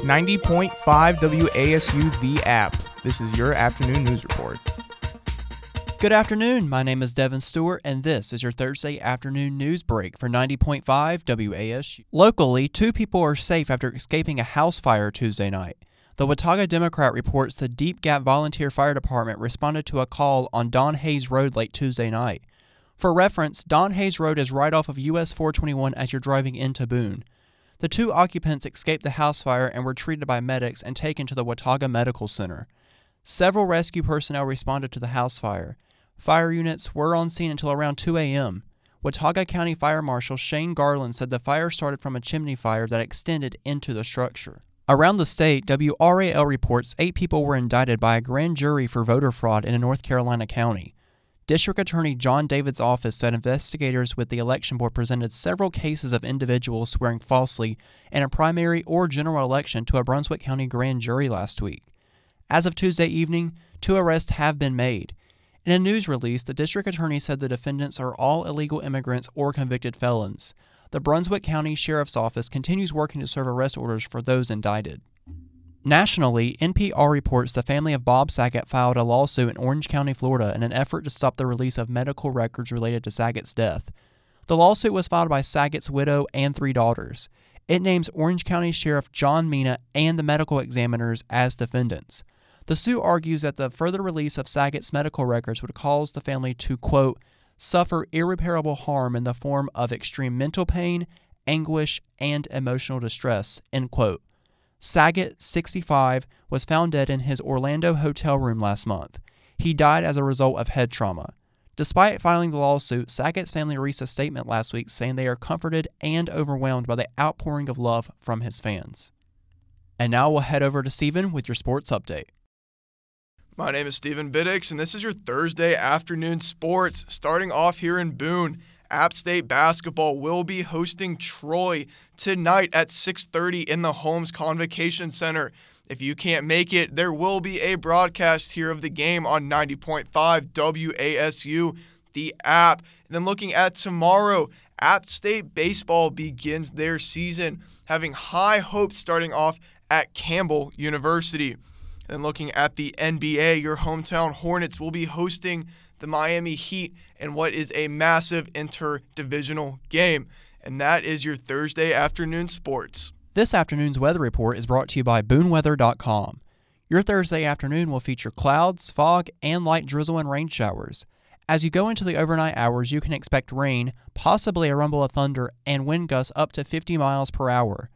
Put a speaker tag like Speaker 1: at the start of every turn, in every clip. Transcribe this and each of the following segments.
Speaker 1: 90.5 WASU The App. This is your afternoon news report.
Speaker 2: Good afternoon. My name is Devin Stewart, and this is your Thursday afternoon news break for 90.5 WASU. Locally, two people are safe after escaping a house fire Tuesday night. The Watauga Democrat reports the Deep Gap Volunteer Fire Department responded to a call on Don Hayes Road late Tuesday night. For reference, Don Hayes Road is right off of US 421 as you're driving into Boone. The two occupants escaped the house fire and were treated by medics and taken to the Watauga Medical Center. Several rescue personnel responded to the house fire. Fire units were on scene until around 2 a.m. Watauga County Fire Marshal Shane Garland said the fire started from a chimney fire that extended into the structure. Around the state, WRAL reports eight people were indicted by a grand jury for voter fraud in a North Carolina county. District Attorney Jon David's office said investigators with the election board presented several cases of individuals swearing falsely in a primary or general election to a Brunswick County grand jury last week. As of Tuesday evening, two arrests have been made. In a news release, the district attorney said the defendants are all illegal immigrants or convicted felons. The Brunswick County Sheriff's Office continues working to serve arrest orders for those indicted. Nationally, NPR reports the family of Bob Saget filed a lawsuit in Orange County, Florida, in an effort to stop the release of medical records related to Saget's death. The lawsuit was filed by Saget's widow and three daughters. It names Orange County Sheriff John Mina and the medical examiners as defendants. The suit argues that the further release of Saget's medical records would cause the family to, quote, suffer irreparable harm in the form of extreme mental pain, anguish, and emotional distress, end quote. Saget, 65, was found dead in his Orlando hotel room last month. He died as a result of head trauma. Despite filing the lawsuit, Saget's family released a statement last week saying they are comforted and overwhelmed by the outpouring of love from his fans. And now we'll head over to Steven with your sports update.
Speaker 3: My name is Stephen Biddix, and this is your Thursday afternoon sports. Starting off here in Boone, App State basketball will be hosting Troy tonight at 6:30 in the Holmes Convocation Center. If you can't make it, there will be a broadcast here of the game on 90.5 WASU, the app. And then looking at tomorrow, App State baseball begins their season, having high hopes starting off at Campbell University. And looking at the NBA, your hometown Hornets will be hosting the Miami Heat in what is a massive interdivisional game. And that is your Thursday afternoon sports.
Speaker 2: This afternoon's weather report is brought to you by BooneWeather.com. Your Thursday afternoon will feature clouds, fog, and light drizzle and rain showers. As you go into the overnight hours, you can expect rain, possibly a rumble of thunder, and wind gusts up to 50 miles per hour.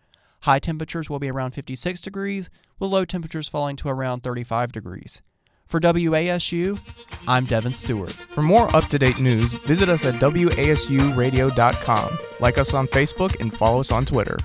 Speaker 2: High temperatures will be around 56 degrees, with low temperatures falling to around 35 degrees. For WASU, I'm Devin Stewart.
Speaker 1: For more up to date news, visit us at WASUradio.com. Like us on Facebook and follow us on Twitter.